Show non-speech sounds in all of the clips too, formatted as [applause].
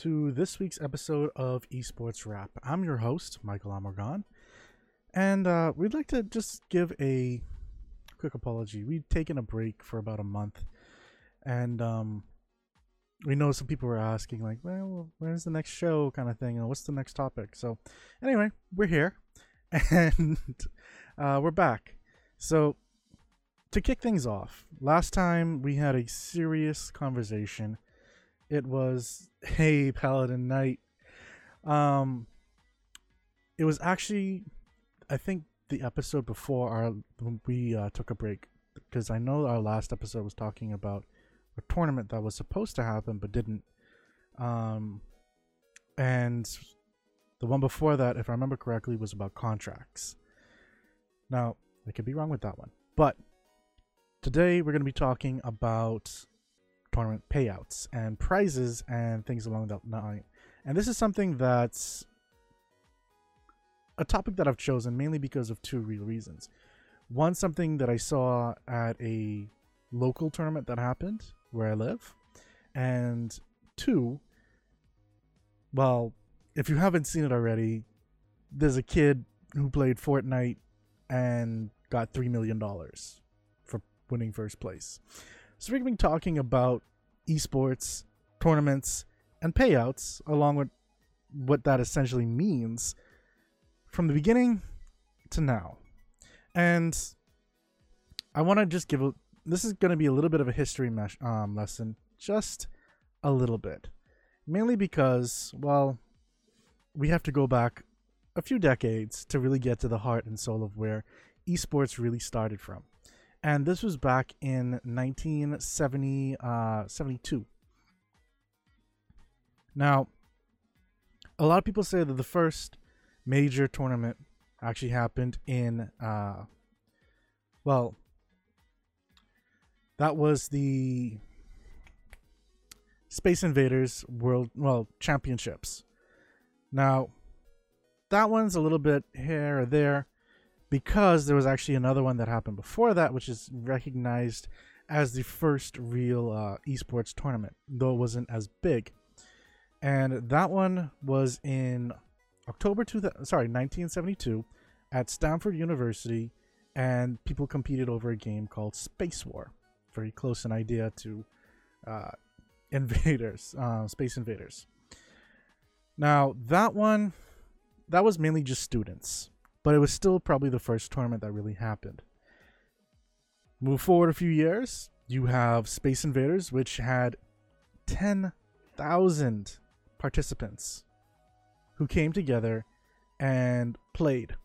to this week's episode of Esports Wrap. I'm your host, Michael Amorgan, and uh, we'd like to just give a quick apology. We've taken a break for about a month, and um, we know some people were asking, like, well, when's the next show, kind of thing, and what's the next topic. So, anyway, we're here, [laughs] and uh, we're back. So, to kick things off, last time we had a serious conversation. It was [laughs] Hey Paladin Knight. Um, it was actually, I think, the episode before our we uh, took a break because I know our last episode was talking about a tournament that was supposed to happen but didn't. Um, and the one before that, if I remember correctly, was about contracts. Now, I could be wrong with that one, but today we're going to be talking about tournament payouts and prizes and things along that line. And this is something that's a topic that I've chosen mainly because of two real reasons. One, something that I saw at a local tournament that happened where I live. And two, well, if you haven't seen it already, there's a kid who played Fortnite and got $3 million for winning first place. So we're going to be talking about esports, tournaments, and payouts, along with what that essentially means from the beginning to now. And I want to just give a this is going to be a little bit of a history mesh, um, lesson, just a little bit. Mainly because, well, we have to go back a few decades to really get to the heart and soul of where esports really started from. And this was back in 1970, uh, 72. Now, a lot of people say that the first major tournament actually happened in, uh, well, that was the Space Invaders World, well, Championships. Now, that one's a little bit here or there because there was actually another one that happened before that, which is recognized as the first real uh, esports tournament, though it wasn't as big. And that one was in October two, sorry, 1972, at Stanford University, and people competed over a game called Space War. Very close an idea to uh, [laughs] Invaders, uh, Space Invaders. Now that one, that was mainly just students but it was still probably the first tournament that really happened. Move forward a few years, you have Space Invaders, which had 10,000 participants who came together and played.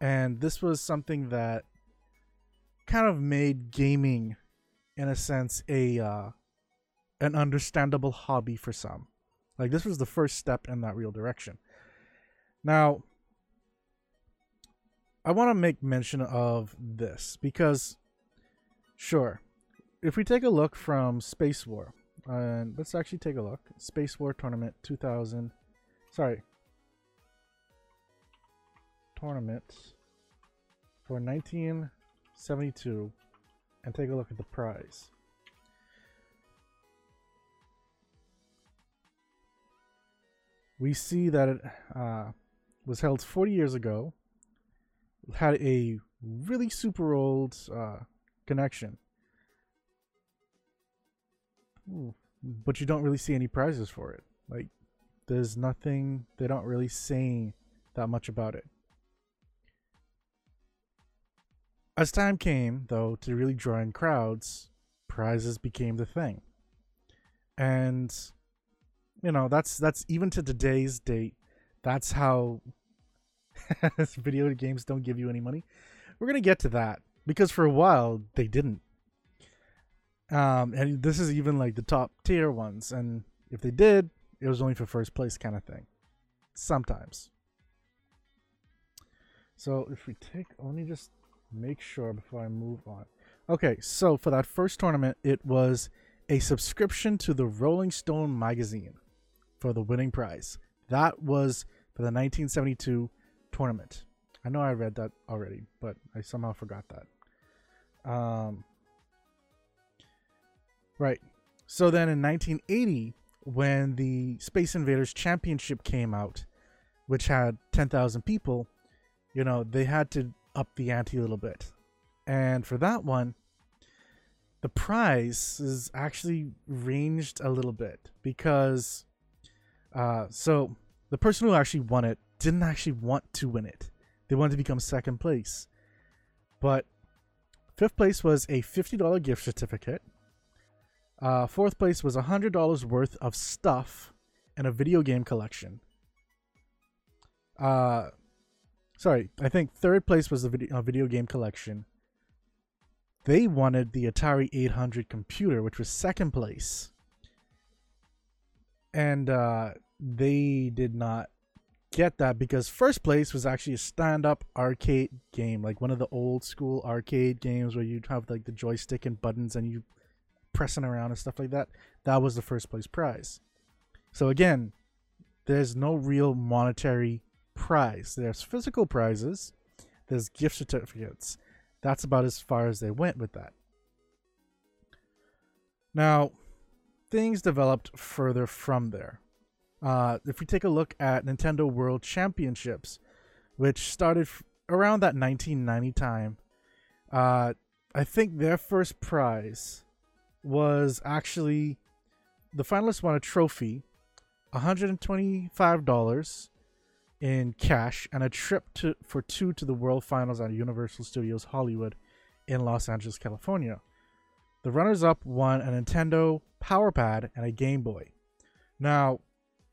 And this was something that kind of made gaming, in a sense, a uh, an understandable hobby for some. Like this was the first step in that real direction. Now, I want to make mention of this because, sure, if we take a look from Space War, and let's actually take a look. Space War Tournament 2000. Sorry. Tournament for 1972 and take a look at the prize. We see that it uh, was held 40 years ago had a really super old uh, connection. Ooh. But you don't really see any prizes for it. Like, there's nothing, they don't really say that much about it. As time came, though, to really draw in crowds, prizes became the thing. And you know, that's that's even to today's date, that's how [laughs] video games don't give you any money. We're gonna get to that because for a while they didn't. Um, and this is even like the top tier ones, and if they did, it was only for first place kind of thing. Sometimes. So if we take, let me just make sure before I move on. Okay, so for that first tournament, it was a subscription to the Rolling Stone magazine for the winning prize. That was for the 1972 tournament. I know I read that already, but I somehow forgot that. Um, right. So then in 1980, when the Space Invaders Championship came out, which had 10,000 people, you know, they had to up the ante a little bit. And for that one, the prize is actually ranged a little bit because uh, so the person who actually won it didn't actually want to win it. They wanted to become second place. But fifth place was a $50 gift certificate. Uh, fourth place was $100 worth of stuff and a video game collection. Uh, sorry, I think third place was the video, uh, video game collection. They wanted the Atari 800 computer, which was second place. And uh, they did not get that because first place was actually a stand-up arcade game, like one of the old school arcade games where you'd have like the joystick and buttons and you pressing around and stuff like that. That was the first place prize. So again, there's no real monetary prize. There's physical prizes, there's gift certificates. That's about as far as they went with that. Now, things developed further from there. Uh, if we take a look at Nintendo World Championships, which started f- around that 1990 time, uh, I think their first prize was actually the finalists won a trophy, $125 in cash, and a trip to for two to the World Finals at Universal Studios Hollywood in Los Angeles, California. The runners up won a Nintendo Power Pad and a Game Boy. Now,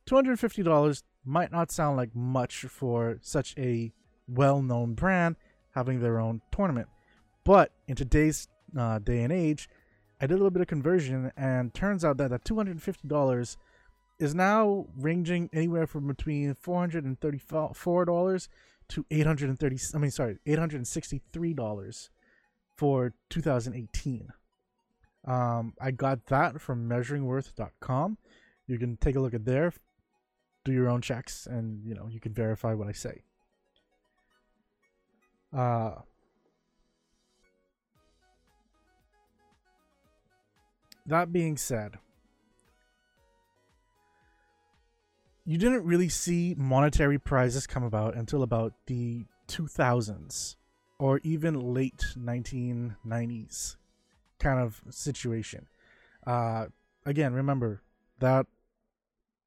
$250 might not sound like much for such a well known brand having their own tournament. But in today's uh, day and age, I did a little bit of conversion and turns out that that $250 is now ranging anywhere from between $434 to 830 I mean sorry, $863 for 2018. Um, I got that from measuringworth.com. You can take a look at there, do your own checks, and you know you can verify what I say. Uh, that being said, you didn't really see monetary prizes come about until about the 2000s or even late 1990s kind of situation. Uh, again, remember that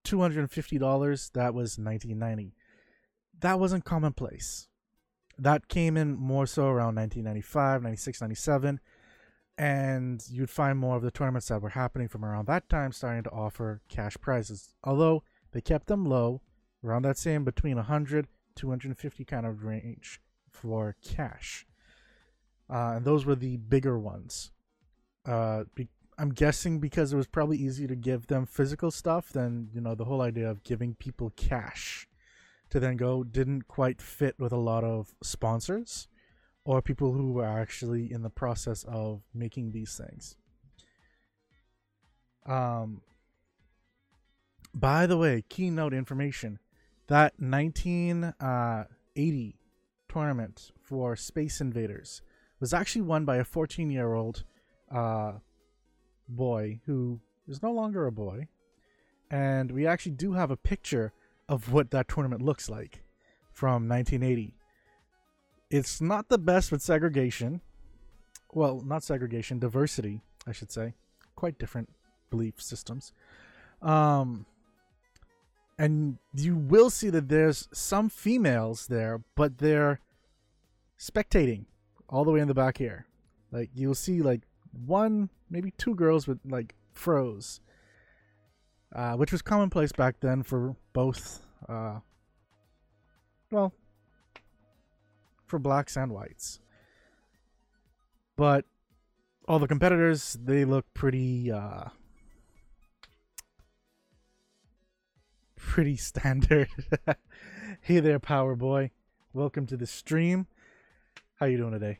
$250 that was 1990. That wasn't commonplace. That came in more so around 1995, 96, 97 and you'd find more of the tournaments that were happening from around that time starting to offer cash prizes. Although they kept them low, around that same between 100 250 kind of range for cash. Uh, and those were the bigger ones. Uh, I'm guessing because it was probably easier to give them physical stuff than you know the whole idea of giving people cash to then go didn't quite fit with a lot of sponsors or people who were actually in the process of making these things. Um, by the way, keynote information that 1980 tournament for Space Invaders was actually won by a 14 year old uh, boy who is no longer a boy. And we actually do have a picture of what that tournament looks like from 1980 it's not the best with segregation. Well, not segregation, diversity, I should say. Quite different belief systems. Um, and you will see that there's some females there, but they're spectating all the way in the back here. Like you'll see like one, maybe two girls with like froze, uh, which was commonplace back then for both. Uh, well, for blacks and whites. But all the competitors, they look pretty uh pretty [laughs] standard. [laughs] hey there, Power Boy. Welcome to the stream. How you doing today?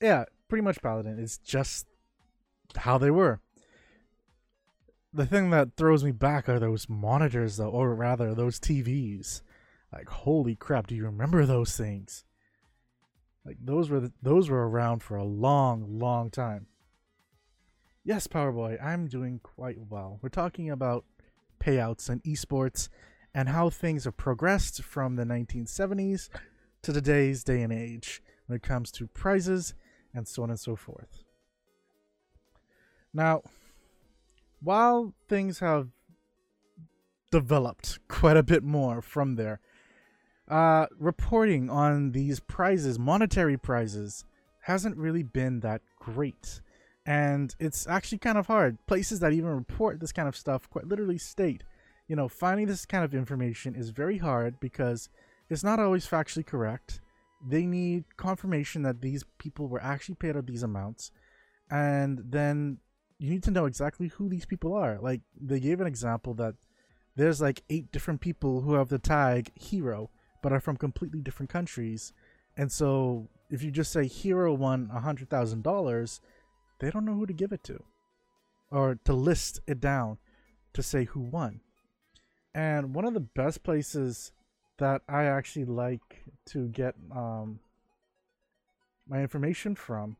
Yeah, pretty much Paladin. It's just how they were. The thing that throws me back are those monitors, though, or rather, those TVs. Like, holy crap! Do you remember those things? Like those were the, those were around for a long, long time. Yes, Powerboy, I'm doing quite well. We're talking about payouts and esports and how things have progressed from the 1970s to today's day and age when it comes to prizes and so on and so forth. Now, while things have developed quite a bit more from there, uh, reporting on these prizes, monetary prizes, hasn't really been that great. And it's actually kind of hard. Places that even report this kind of stuff quite literally state, you know, finding this kind of information is very hard because it's not always factually correct. They need confirmation that these people were actually paid out these amounts. And then you need to know exactly who these people are. Like, they gave an example that there's like eight different people who have the tag hero but are from completely different countries. And so if you just say hero won a hundred thousand dollars, they don't know who to give it to. Or to list it down to say who won. And one of the best places that I actually like to get um, my information from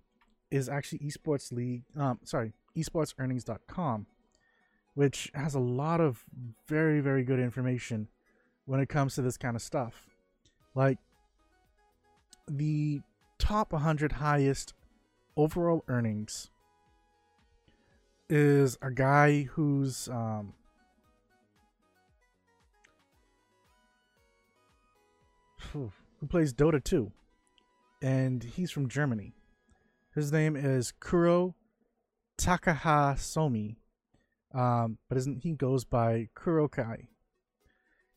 is actually esports league um, sorry esportsearnings.com which has a lot of very very good information when it comes to this kind of stuff. Like the top 100 highest overall earnings is a guy who's um, [sighs] who plays Dota 2 and he's from Germany. His name is Kuro Takhasomi, um, but he goes by KuroKy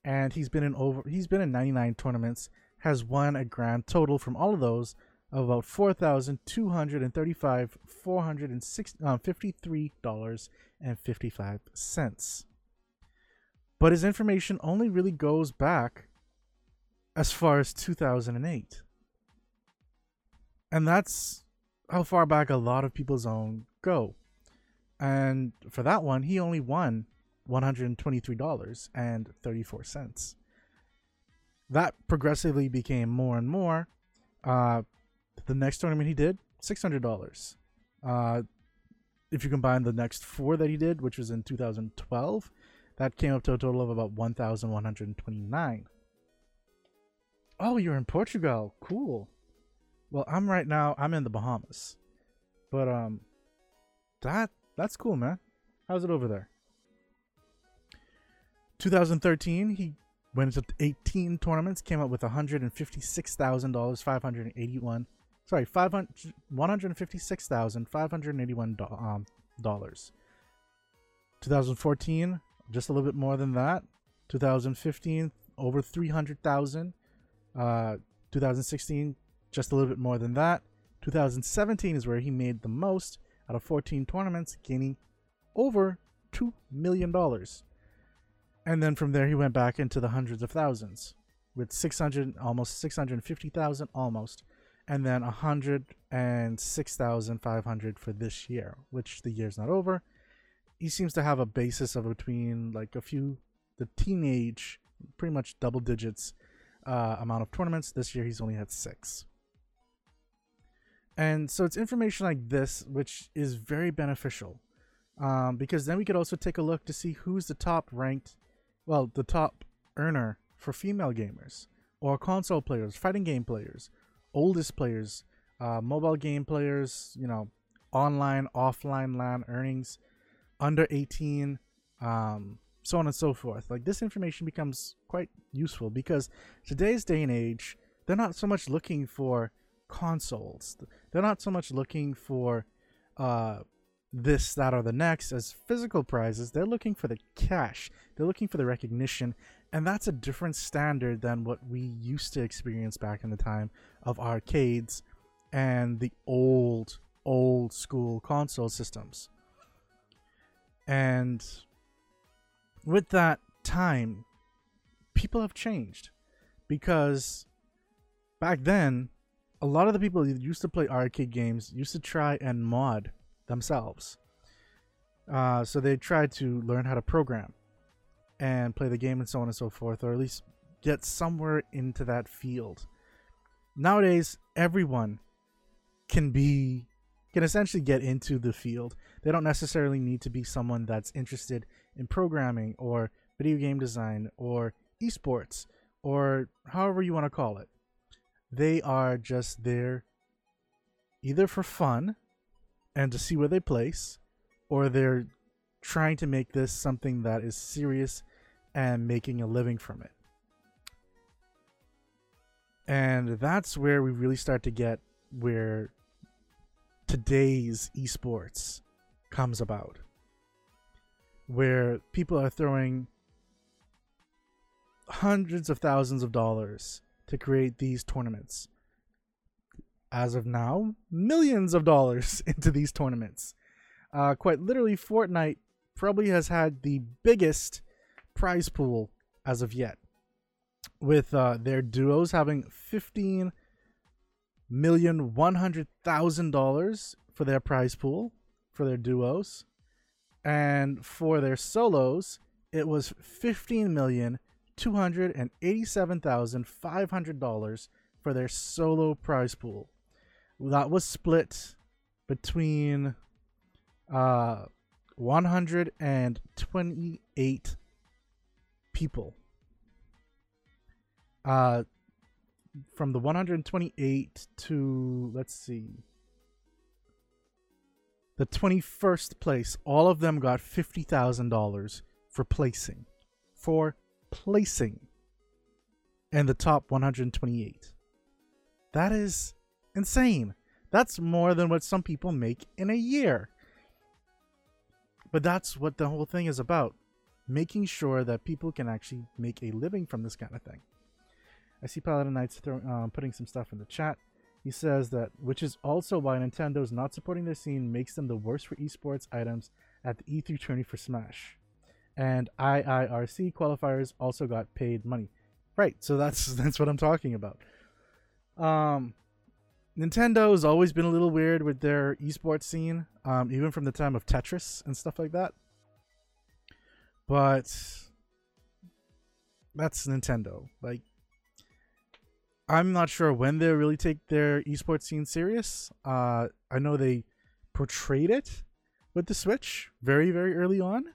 and he's been in over he's been in 99 tournaments has won a grand total from all of those of about four thousand two hundred and thirty-five four hundred and uh, fifty-three dollars and fifty-five cents. But his information only really goes back as far as 2008. And that's how far back a lot of people's own go. And for that one, he only won $123.34. That progressively became more and more. Uh, the next tournament he did, $600. Uh, if you combine the next four that he did, which was in 2012, that came up to a total of about 1,129. Oh, you're in Portugal. Cool. Well, I'm right now. I'm in the Bahamas, but um, that that's cool, man. How's it over there? 2013, he went into 18 tournaments, came up with $156,000, 581 sorry, 500 $156,581 um, dollars. 2014, just a little bit more than that. 2015, over 300,000. Uh, 2016, just a little bit more than that. 2017 is where he made the most out of 14 tournaments, gaining over $2 million. And then from there, he went back into the hundreds of thousands with 600, almost 650,000, almost. And then 106,500 for this year, which the year's not over. He seems to have a basis of between like a few, the teenage, pretty much double digits uh, amount of tournaments. This year, he's only had six. And so it's information like this, which is very beneficial. Um, because then we could also take a look to see who's the top ranked well, the top earner for female gamers or console players, fighting game players, oldest players, uh, mobile game players, you know, online, offline LAN earnings, under 18, um, so on and so forth. Like this information becomes quite useful because today's day and age, they're not so much looking for consoles. They're not so much looking for uh, this, that, or the next as physical prizes. They're looking for the cash. They're looking for the recognition. And that's a different standard than what we used to experience back in the time of arcades and the old, old school console systems. And with that time, people have changed because back then, a lot of the people who used to play arcade games used to try and mod themselves. Uh, so they tried to learn how to program and play the game and so on and so forth, or at least get somewhere into that field. Nowadays, everyone can be can essentially get into the field. They don't necessarily need to be someone that's interested in programming or video game design or esports or however you want to call it. They are just there either for fun and to see where they place, or they're trying to make this something that is serious and making a living from it. And that's where we really start to get where today's esports comes about. Where people are throwing hundreds of thousands of dollars to create these tournaments. As of now, millions of dollars [laughs] into these tournaments. Uh, quite literally, Fortnite probably has had the biggest prize pool as of yet, with uh, their duos having fifteen million one hundred thousand dollars for their prize pool for their duos, and for their solos, it was fifteen million two hundred and eighty-seven thousand five hundred dollars for their solo prize pool. That was split between uh 128 people. Uh from the 128 to let's see the 21st place all of them got $50,000 for placing for placing And the top 128 that is insane that's more than what some people make in a year but that's what the whole thing is about making sure that people can actually make a living from this kind of thing. I see Paladin Knights throw, um, putting some stuff in the chat. He says that, which is also why Nintendo's not supporting their scene makes them the worst for esports items at the E3 tourney for Smash. And IIRC qualifiers also got paid money. Right, so that's [laughs] that's what I'm talking about. Um, Nintendo's always been a little weird with their esports scene, um, even from the time of Tetris and stuff like that. But that's Nintendo. Like, I'm not sure when they really take their esports scene serious. Uh, I know they portrayed it with the Switch very, very early on,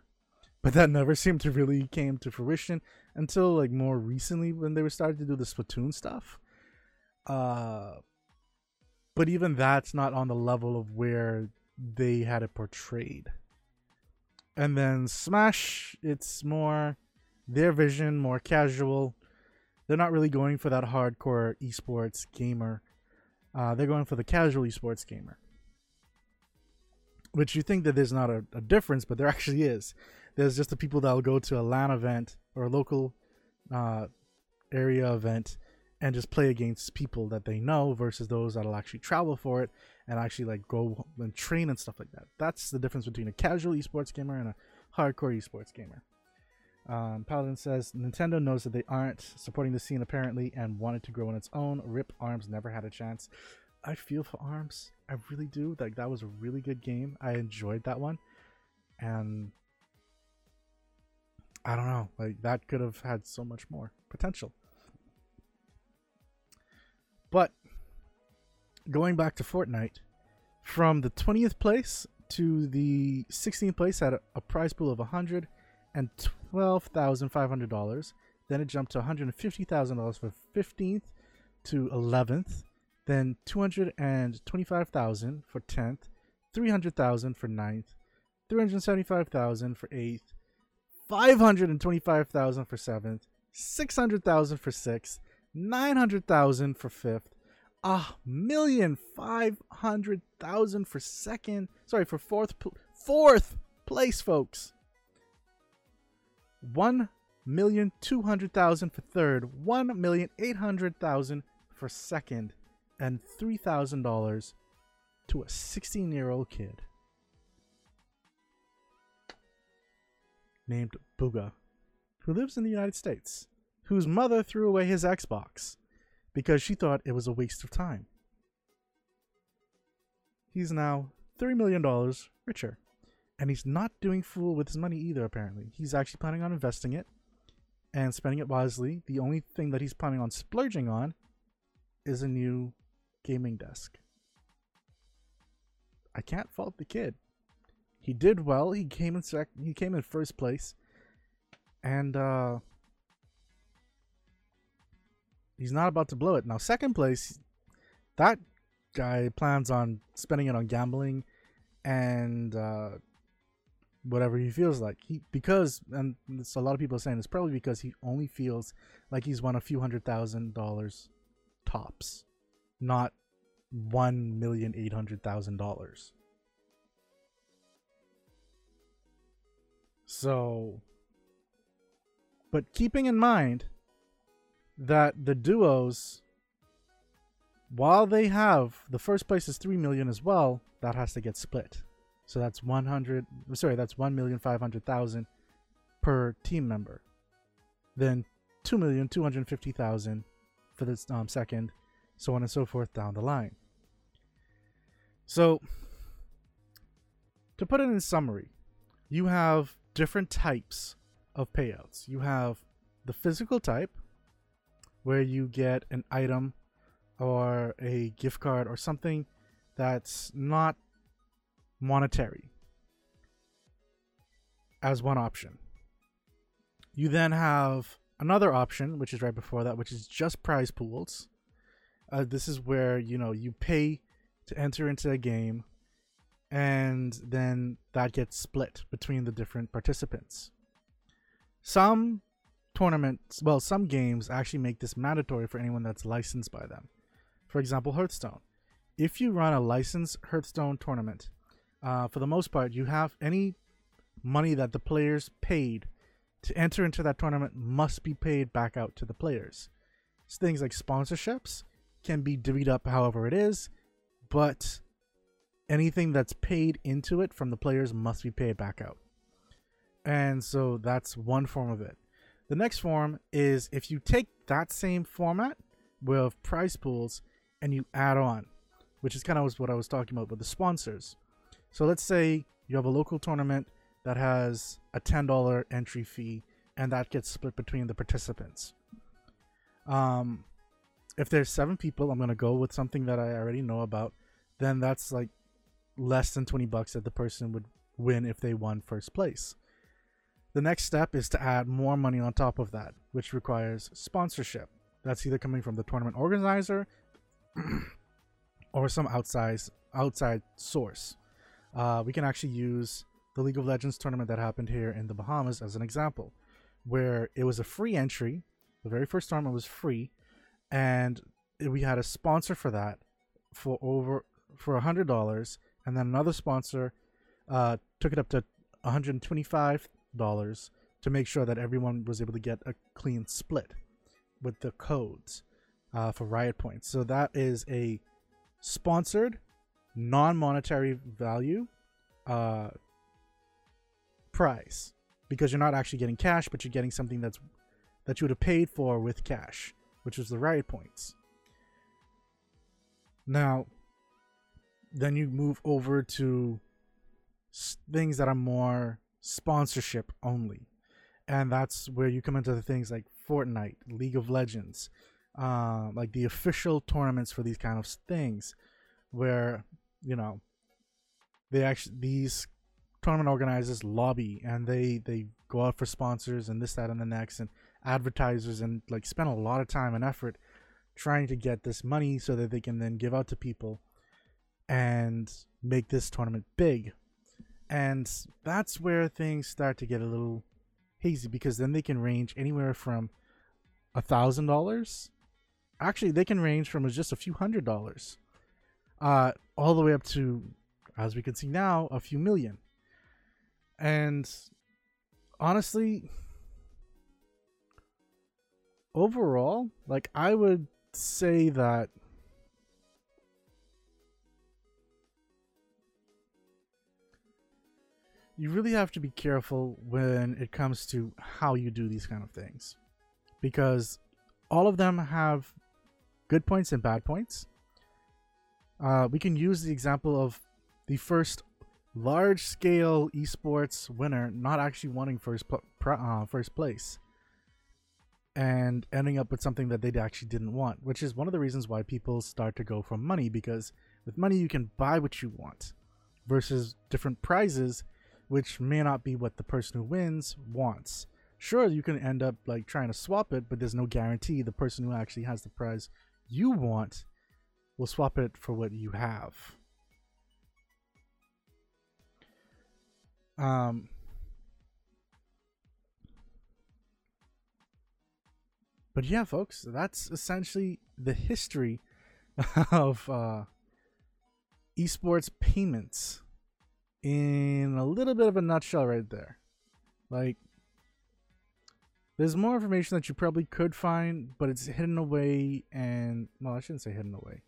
but that never [laughs] seemed to really came to fruition until like more recently when they were starting to do the Splatoon stuff. Uh, but even that's not on the level of where they had it portrayed. And then Smash, it's more their vision, more casual. They're not really going for that hardcore esports gamer. Uh, they're going for the casual esports gamer. Which you think that there's not a, a difference, but there [laughs] actually is. There's just the people that will go to a LAN event or a local uh, area event and just play against people that they know versus those that'll actually travel for it and actually like go and train and stuff like that. That's the difference between a casual esports gamer and a hardcore esports gamer. Um, Paladin says Nintendo knows that they aren't supporting the scene apparently and wanted to grow on its own. Rip Arms never had a chance. I feel for Arms. I really do. Like that was a really good game. I enjoyed that one, and I don't know. Like that could have had so much more potential. But going back to Fortnite, from the 20th place to the 16th place had a, a prize pool of $112,500. Then it jumped to $150,000 for 15th to 11th. Then 225,000 for 10th, 300,000 for 9th, 375,000 for 8th, 525,000 for 7th, 600,000 for 6th, 900,000 for 5th, a million five hundred thousand for second. Sorry, for fourth fourth place, folks. One million two hundred thousand for third. One million eight hundred thousand for second, and three thousand dollars to a sixteen-year-old kid named Bugha, who lives in the United States, whose mother threw away his Xbox because she thought it was a waste of time. He's now $30 million richer. And he's not doing fool with his money either, apparently. He's actually planning on investing it and spending it wisely. The only thing that he's planning on splurging on is a new gaming desk. I can't fault the kid. He did well. He came in sec. He came in first place, and uh, he's not about to blow it now. Second place, that guy plans on spending it on gambling and uh, whatever he feels like. He because and a lot of people are saying it's probably because he only feels like he's won a few hundred thousand dollars tops, not one million eight hundred thousand dollars. So, but keeping in mind that the duos, while they have the first place is three million as well, that has to get split. So that's one hundred. Sorry, that's one million five hundred thousand per team member. Then two million two hundred fifty thousand for the um, second, so on and so forth down the line. So, to put it in summary, you have different types of payouts. You have the physical type, where you get an item or a gift card or something that's not monetary as one option. You then have another option, which is right before that, which is just prize pools. Uh, this is where you know you pay to enter into a game, and then that gets split between the different participants. Some tournaments, well, some games actually make this mandatory for anyone that's licensed by them. For example, Hearthstone. If you run a licensed Hearthstone tournament, uh, for the most part, you have any money that the players paid to enter into that tournament must be paid back out to the players. So things like sponsorships can be divvied up however it is, but anything that's paid into it from the players must be paid back out. And so that's one form of it. The next form is if you take that same format with prize pools and you add on, which is kind of what I was talking about with the sponsors. So let's say you have a local tournament that has a $10 entry fee and that gets split between the participants. Um, if there's seven people, I'm going to go with something that I already know about, then that's like less than 20 bucks that the person would win if they won first place. The next step is to add more money on top of that, which requires sponsorship. That's either coming from the tournament organizer [clears throat] or some outside outside source. Uh, we can actually use the League of Legends tournament that happened here in the Bahamas as an example, where it was a free entry. The very first tournament was free, and we had a sponsor for that for over for a hundred dollars, and then another sponsor uh, took it up to one hundred twenty-five dollars to make sure that everyone was able to get a clean split with the codes uh, for Riot Points. So that is a sponsored, non-monetary value uh, prize because you're not actually getting cash, but you're getting something that's that you would have paid for with cash, which is the Riot Points. Now, then you move over to things that are more sponsorship only. And that's where you come into the things like Fortnite, League of Legends, uh, like the official tournaments for these kind of things, where, you know, they actually, these tournament organizers lobby and they, they go out for sponsors and this, that, and the next, and advertisers and like spend a lot of time and effort trying to get this money so that they can then give out to people and make this tournament big. And that's where things start to get a little hazy because then they can range anywhere from a thousand dollars. Actually they can range from just a few hundred dollars. Uh all the way up to as we can see now a few million and honestly overall like i would say that you really have to be careful when it comes to how you do these kind of things because all of them have good points and bad points. Uh, we can use the example of the first large scale esports winner not actually wanting first, uh, first place and ending up with something that they actually didn't want, which is one of the reasons why people start to go for money because with money you can buy what you want versus different prizes which may not be what the person who wins wants. Sure, you can end up like trying to swap it, but there's no guarantee the person who actually has the prize you want will swap it for what you have. Um, but yeah, folks, that's essentially the history [laughs] of uh, esports payments in a little bit of a nutshell, right there. Like, there's more information that you probably could find, but it's hidden away, and well, I shouldn't say hidden away,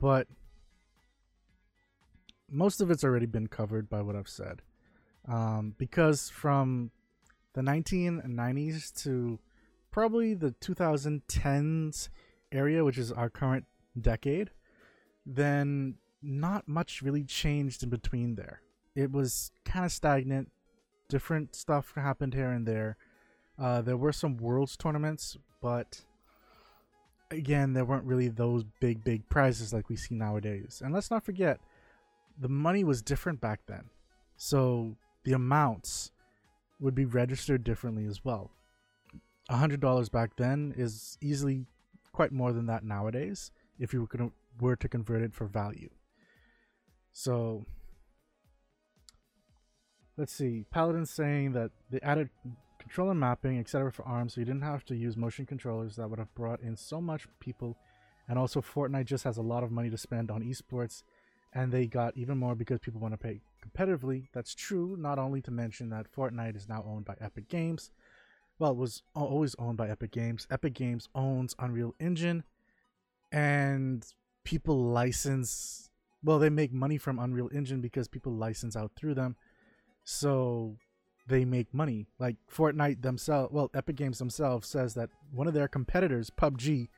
but most of it's already been covered by what I've said. Um, because from the 1990s to probably the 2010s area, which is our current decade, then not much really changed in between there. It was kind of stagnant. Different stuff happened here and there. Uh, there were some worlds tournaments, but again, there weren't really those big, big prizes like we see nowadays. And let's not forget, the money was different back then. So the amounts would be registered differently as well. $100 back then is easily quite more than that nowadays if you were, were to convert it for value. So let's see. Paladin's saying that they added controller mapping, etc. for ARMS, so you didn't have to use motion controllers. That would have brought in so much people. And also, Fortnite just has a lot of money to spend on esports, and they got even more because people want to pay competitively. That's true. Not only to mention that Fortnite is now owned by Epic Games, well, it was always owned by Epic Games. Epic Games owns Unreal Engine, and people license. Well, they make money from Unreal Engine because people license out through them, so they make money. Like Fortnite themselves, well, Epic Games themselves says that one of their competitors, PUBG,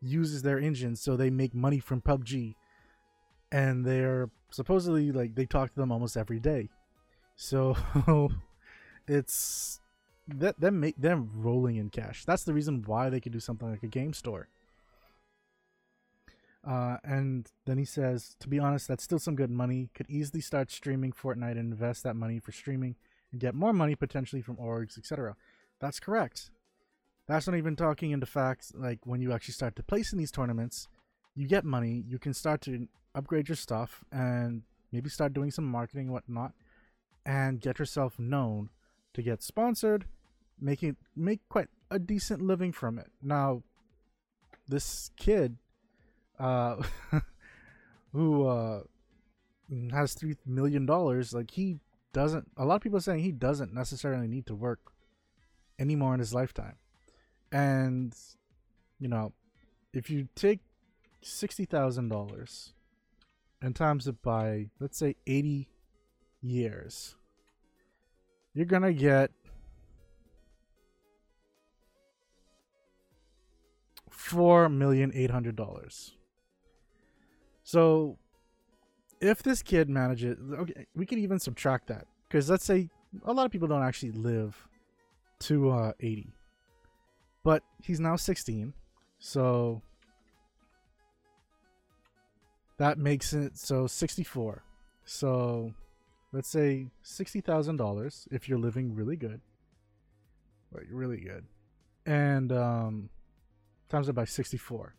uses their engine, so they make money from PUBG, and they're supposedly like they talk to them almost every day. So [laughs] it's that them make them rolling in cash. That's the reason why they could do something like a game store. Uh, and then he says, to be honest, that's still some good money. Could easily start streaming Fortnite and invest that money for streaming and get more money potentially from orgs, etc. That's correct. That's not even talking into facts like when you actually start to place in these tournaments, you get money, you can start to upgrade your stuff and maybe start doing some marketing and whatnot and get yourself known to get sponsored making make quite a decent living from it. Now, this kid, uh, [laughs] who uh, has three million dollars, like he doesn't. A lot of people are saying he doesn't necessarily need to work anymore in his lifetime, and you know, if you take sixty thousand dollars and times it by let's say eighty years, you're gonna get four million eight hundred dollars. So, if this kid manages, okay, we can even subtract that because let's say a lot of people don't actually live to uh, eighty, but he's now sixteen, so that makes it so sixty-four. So, let's say sixty thousand dollars if you're living really good, like really good, and um times it by 64.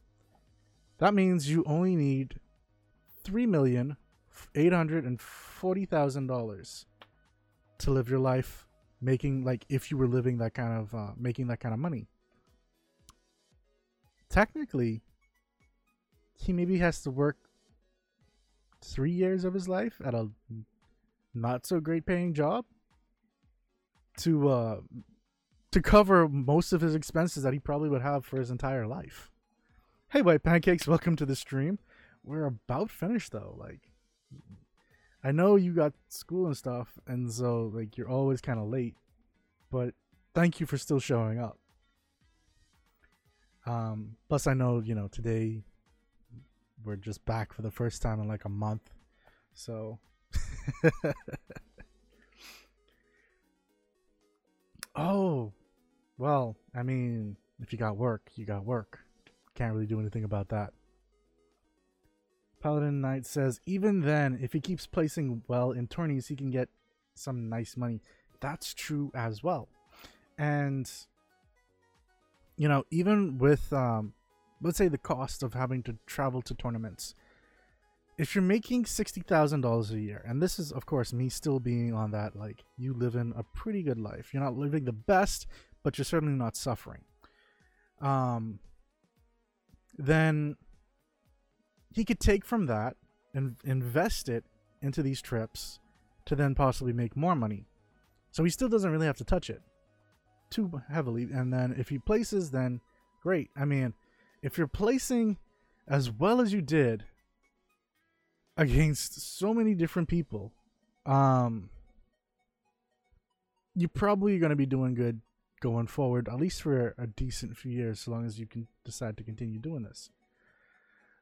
That means you only need three million eight hundred and forty thousand dollars to live your life making like if you were living that kind of uh, making that kind of money technically he maybe has to work three years of his life at a not so great paying job to uh to cover most of his expenses that he probably would have for his entire life. Hey, White Pancakes, welcome to the stream. We're about finished though. Like, I know you got school and stuff, and so like you're always kind of late, but thank you for still showing up. Um, plus, I know you know today we're just back for the first time in like a month, so. [laughs] oh, well, I mean, if you got work, you got work. Can't really do anything about that. Paladin Knight says, even then, if he keeps placing well in tourneys, he can get some nice money. That's true as well. And you know, even with um let's say the cost of having to travel to tournaments, if you're making $60,000 a year, and this is, of course, me still being on that, like, you live in a pretty good life. You're not living the best, but you're certainly not suffering. Um, then he could take from that and invest it into these trips to then possibly make more money. So he still doesn't really have to touch it too heavily. And then if he places, then great. I mean, if you're placing as well as you did against so many different people, um, you're probably going to be doing good going forward, at least for a decent few years, so long as you can decide to continue doing this.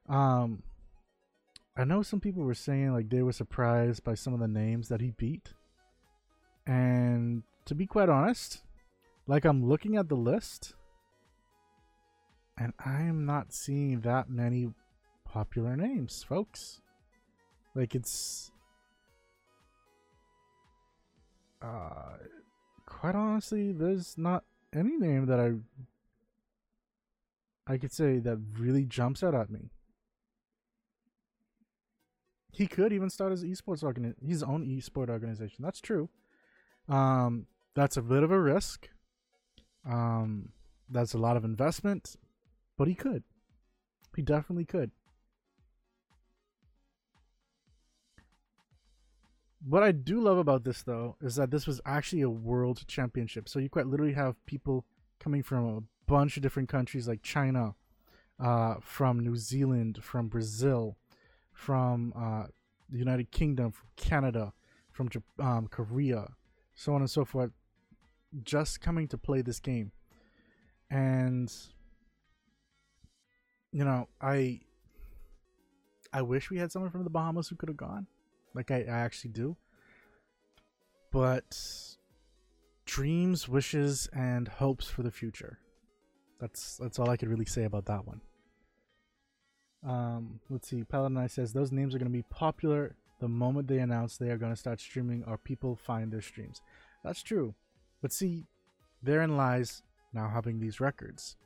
Um, I know some people were saying like they were surprised by some of the names that he beat, and to be quite honest, like I'm looking at the list, and I am not seeing that many popular names, folks. Like it's uh quite honestly, there's not any name that I I could say that really jumps out at me. He could even start his esports organ his own esport organization. That's true. Um, that's a bit of a risk. Um, that's a lot of investment, but he could. He definitely could. what I do love about this though is that this was actually a world championship. So you quite literally have people coming from a bunch of different countries like China, uh, from New Zealand, from Brazil, from uh, the United Kingdom, from Canada, from um, Korea, so on and so forth, just coming to play this game. And you know, I I wish we had someone from the Bahamas who could have gone like I, I actually do. But dreams, wishes, and hopes for the future. That's that's all I could really say about that one. Um, let's see. Paladin I says those names are going to be popular the moment they announce they are going to start streaming or people find their streams. That's true. But see, therein lies now having these records,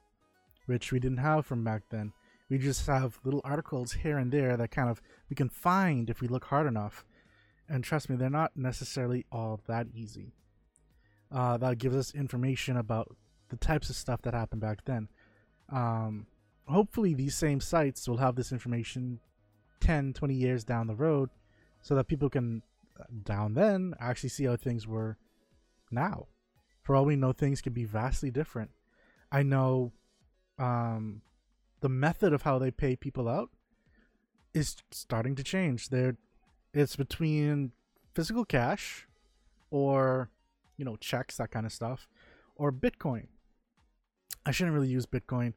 which we didn't have from back then. We just have little articles here and there that kind of we can find if we look hard enough. And trust me, they're not necessarily all that easy. Uh, that gives us information about the types of stuff that happened back then. Um, hopefully, these same sites will have this information 10, 20 years down the road so that people can, uh, down then, actually see how things were now. For all we know, things could be vastly different. I know um, the method of how they pay people out is starting to change. They're it's between physical cash or you know checks that kind of stuff or Bitcoin. I shouldn't really use Bitcoin.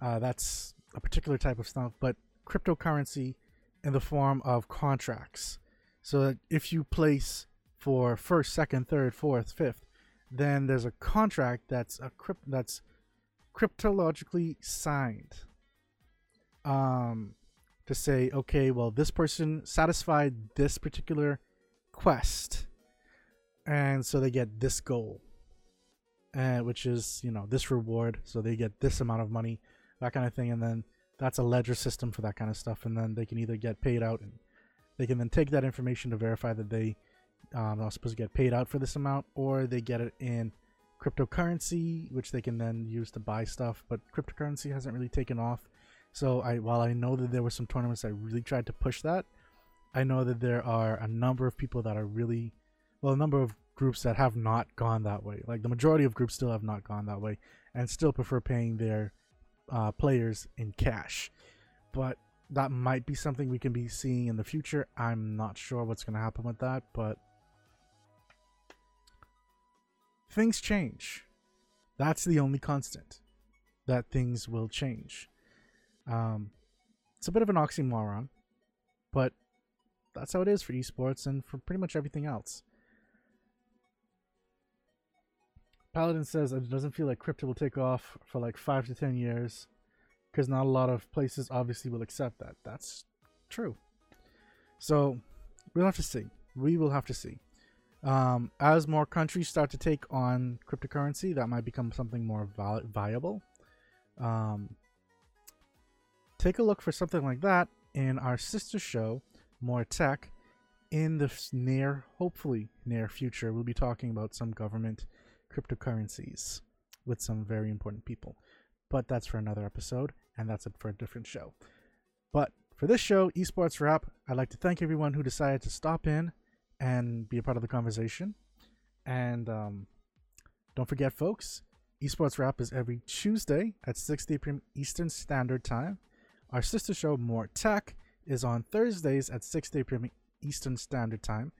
Uh, that's a particular type of stuff, but cryptocurrency in the form of contracts. So that if you place for first, second, third, fourth, fifth, then there's a contract that's a crypt that's cryptologically signed um, to say, okay, well, this person satisfied this particular quest, and so they get this goal, and which is you know this reward, so they get this amount of money, that kind of thing, and then that's a ledger system for that kind of stuff, and then they can either get paid out, and they can then take that information to verify that they um, are supposed to get paid out for this amount, or they get it in cryptocurrency, which they can then use to buy stuff. But cryptocurrency hasn't really taken off so I while I know that there were some tournaments that really tried to push that, I know that there are a number of people that are really well, a number of groups that have not gone that way. Like the majority of groups still have not gone that way and still prefer paying their uh, players in cash. But that might be something we can be seeing in the future. I'm not sure what's going to happen with that, but things change. That's the only constant. That things will change. Um, it's a bit of an oxymoron, but that's how it is for esports and for pretty much everything else. Paladin says it doesn't feel like crypto will take off for like five to ten years because not a lot of places obviously will accept that. That's true. So we'll have to see. We will have to see. Um, as more countries start to take on cryptocurrency, that might become something more vi- viable. Um, take a look for something like that in our sister show, More Tech. In the near, hopefully near future, we'll be talking about some government cryptocurrencies with some very important people. But that's for another episode, and that's it for a different show. But for this show, Esports Wrap, I'd like to thank everyone who decided to stop in and be a part of the conversation. And um, don't forget, folks, Esports Wrap is every Tuesday at 6 p.m. Eastern Standard Time. Our sister show, More Tech, is on Thursdays at 6 p.m. Eastern Standard Time.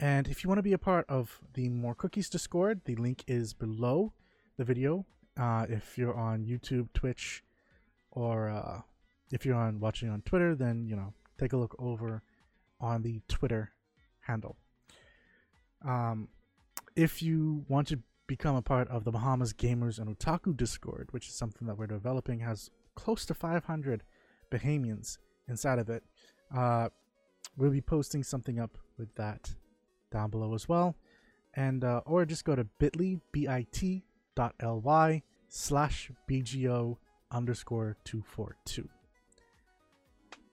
And if you want to be a part of the More Cookies Discord, the link is below the video. Uh, if you're on YouTube, Twitch, or uh, if you're on watching on Twitter, then you know take a look over on the Twitter handle. Um, if you want to become a part of the Bahamas Gamers and Otaku Discord, which is something that we're developing, has close to 500 Bahamians inside of it. Uh, we'll be posting something up with that down below as well. And uh, or just go to bit.ly, B-I-T dot L-Y slash BGO underscore 242.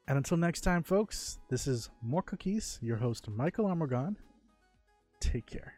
And until next time, folks, this is More Cookies, your host, Michael Amargon. Take care.